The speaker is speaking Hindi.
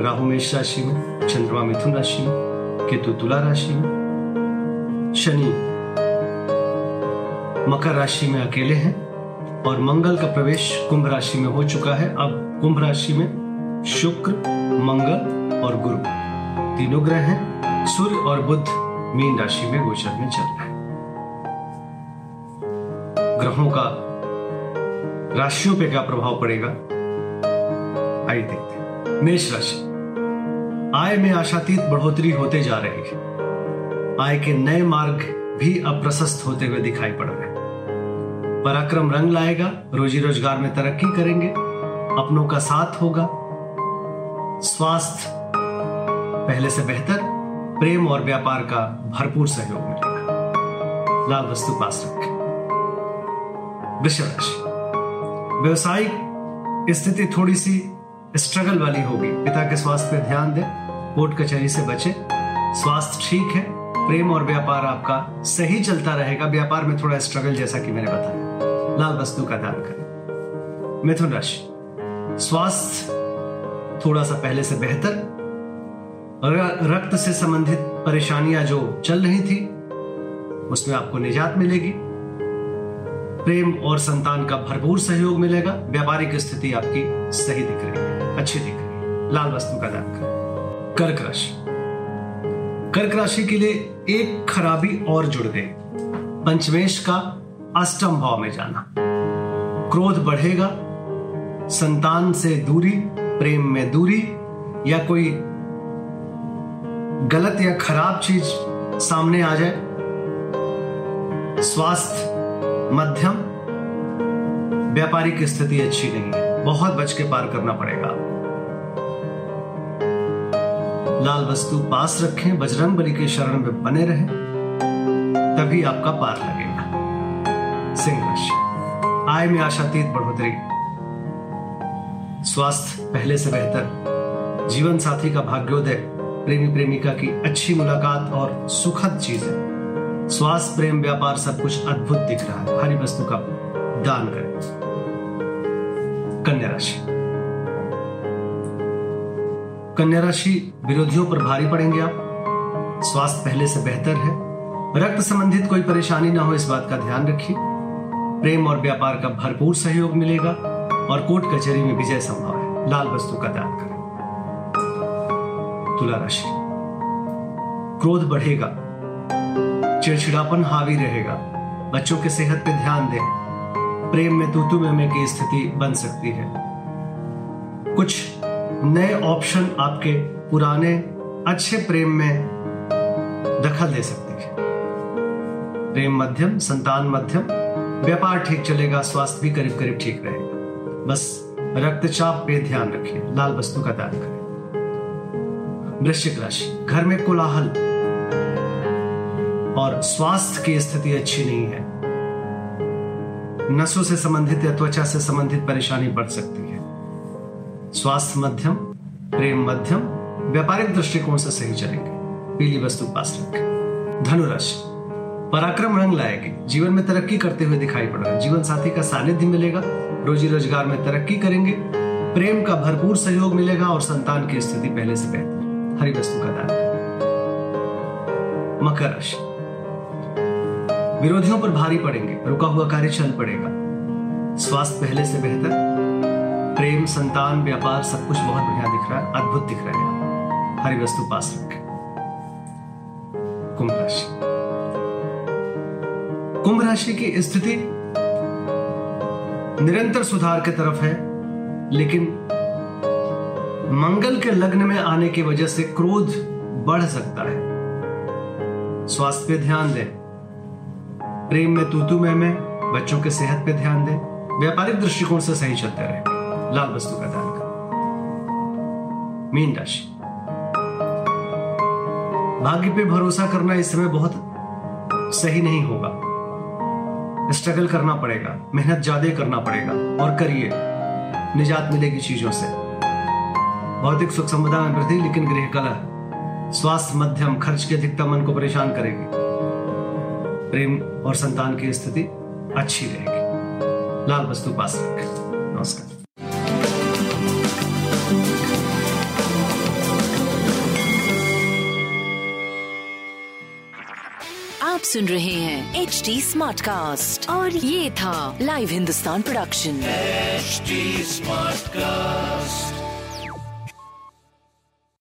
राहु मेष राशि में, चंद्रमा मिथुन राशि में, केतु तुला राशि में, शनि मकर राशि में अकेले हैं और मंगल का प्रवेश कुंभ राशि में हो चुका है। अब कुंभ राशि में शुक्र, मंगल और गुरु तीनों ग्रह हैं। सूर्य और बुद्ध मीन राशि में गोचर में चल रहा है। ग्रहों का राशियों पे क्या प्रभाव पड़ेगा? आइए देखते हैं। मेष राशि आय में आशातीत बढ़ोतरी होते जा रही है। आय के नए मार्ग भी अब प्रशस्त होते हुए दिखाई पड़ रहे हैं। पराक्रम रंग लाएगा, रोजी रोज़गार में तरक्की करेंगे, अपनों का साथ होगा। स्वास्थ्य पहले से बेहतर, प्रेम और व्यापार का भरपूर सहयोग मिलेगा। लाल वस्तु पास रखें। वृषभ राशि। व्यवसायिक स्थिति थोड़ी सी स्ट्रगल वाली होगी। पिता के स्वास्थ्य पर ध्यान दें, कोर्ट कचहरी से बचे। स्वास्थ्य ठीक है, प्रेम और व्यापार आपका सही चलता रहेगा। व्यापार में थोड़ा स्ट्रगल जैसा कि मैंने बताया। लाल वस्तु का दान करें। मिथुन राशि। स्वास्थ्य थोड़ा सा पहले से बेहतर। रक्त से संबंधित परेशानियाँ जो चल रही थी, उसमें आपको निजात मिलेगी। प्रेम और संतान का भरपूर सहयोग मिलेगा। व्यापारिक स्थिति आपकी सही दिख रही है, अच्छी दिख रही है। लाल वस्तु का दान करें। कर्क राशि। कर्क राशि के लिए एक खराबी और जुड़ गई। पंचमेश का अष्टम भाव में जाना। क्रोध बढ़ेगा, संतान से दूरी, प्रेम में दूरी, या कोई गलत या खराब चीज़ सामने आ जाए। स्वास्थ्य मध्यम, व्यापारिक स्थिति अच्छी नहीं है। बहुत बच के पार करना पड़ेगा। लाल वस्तु पास रखें, बजरंग बली के शरण में बने रहें, तभी आपका पार लगेगा। सिंह राशि आय में आशातीत बढ़ोतरी। स्वास्थ्य पहले से बेहतर। जीवन साथी का भाग्योदय, प्रेमी प्रेमिका की अच्छी मुलाकात और सुखद चीज़। है स्वास्थ्य, प्रेम, व्यापार, सब कुछ अद्भुत दिख रहा है। हरी वस्तु का दान करें। कन्या राशि। कन्या राशि विरोधियों पर भारी पड़ेंगे आप। स्वास्थ्य पहले से बेहतर है। रक्त संबंधित कोई परेशानी ना हो, इस बात का ध्यान रखिए। प्रेम और व्यापार का भरपूर सहयोग मिलेगा और कोर्ट कचहरी में विजय संभव है। लाल वस्तु का दान करें। तुला राशि। क्रोध बढ़ेगा। चिड़चिड़ापन हावी रहेगा। बच्चों के सेहत पे ध्यान दें। प्रेम में तूतु में की स्थिति बन सकती है। कुछ नए ऑप्शन आपके पुराने, अच्छे प्रेम में दखल दे सकती है। प्रेम मध्यम, संतान मध्यम, व्यापार ठीक चलेगा, स्वास्थ्य भी करीब करीब ठीक रहेगा। बस रक्तचाप पे ध्यान रखिए लाल वस्तु का दान करें। वृश्चिक राशि, घर में कोलाहल। और स्वास्थ्य की स्थिति अच्छी नहीं है। नसों से संबंधित या त्वचा से संबंधित परेशानी बढ़ सकती है। स्वास्थ्य मध्यम, प्रेम मध्यम, व्यापारिक दृष्टिकोण से सही चलेंगे। पीली वस्तु पास रखें। धनुराशि, पराक्रम रंग लाएगी। जीवन में तरक्की करते हुए दिखाई पड़ रहा है जीवन साथी का सानिध्य मिलेगा। रोजी रोज़गार में तरक्की करेंगे। प्रेम का भरपूर सहयोग मिलेगा और संतान की स्थिति पहले से बेहतर। हरी वस्तु का दान मकर राशि विरोधियों पर भारी पड़ेंगे, रुका हुआ कार्य चल पड़ेगा। स्वास्थ्य पहले से बेहतर, प्रेम, संतान, व्यापार, सब कुछ बहुत बढ़िया दिख रहा है, अद्भुत दिख रहा है हरी वस्तु पास रखें। कुंभ राशि। कुंभ राशि की स्थिति निरंतर सुधार की तरफ़ है, लेकिन मंगल के लग्न में आने की वजह से क्रोध बढ़ सकता है। स्वास्थ्य पे ध्यान दें। प्रेम में तूतु में में, बच्चों के सेहत पे ध्यान दें। व्यापारिक दृष्टिकोण से सही चलते रहे। लाल वस्तु का दान करें। मीन राशि। भाग्य पे भरोसा करना इस समय बहुत सही नहीं होगा। स्ट्रगल करना पड़ेगा, मेहनत ज़्यादा करना पड़ेगा, और करिए। निजात मिलेगी चीज़ों से। भौतिक सुख संपदा में वृद्धि लेकिन गृह कला स्वास्थ्य, मध्यम, खर्च की अधिकता मन को परेशान करेगी। प्रेम और संतान की स्थिति अच्छी रहेगी। लाल वस्तु पास रखें। नमस्कार। आप सुन रहे हैं एच डी स्मार्ट कास्ट और ये था live Hindustan production smart Smartcast.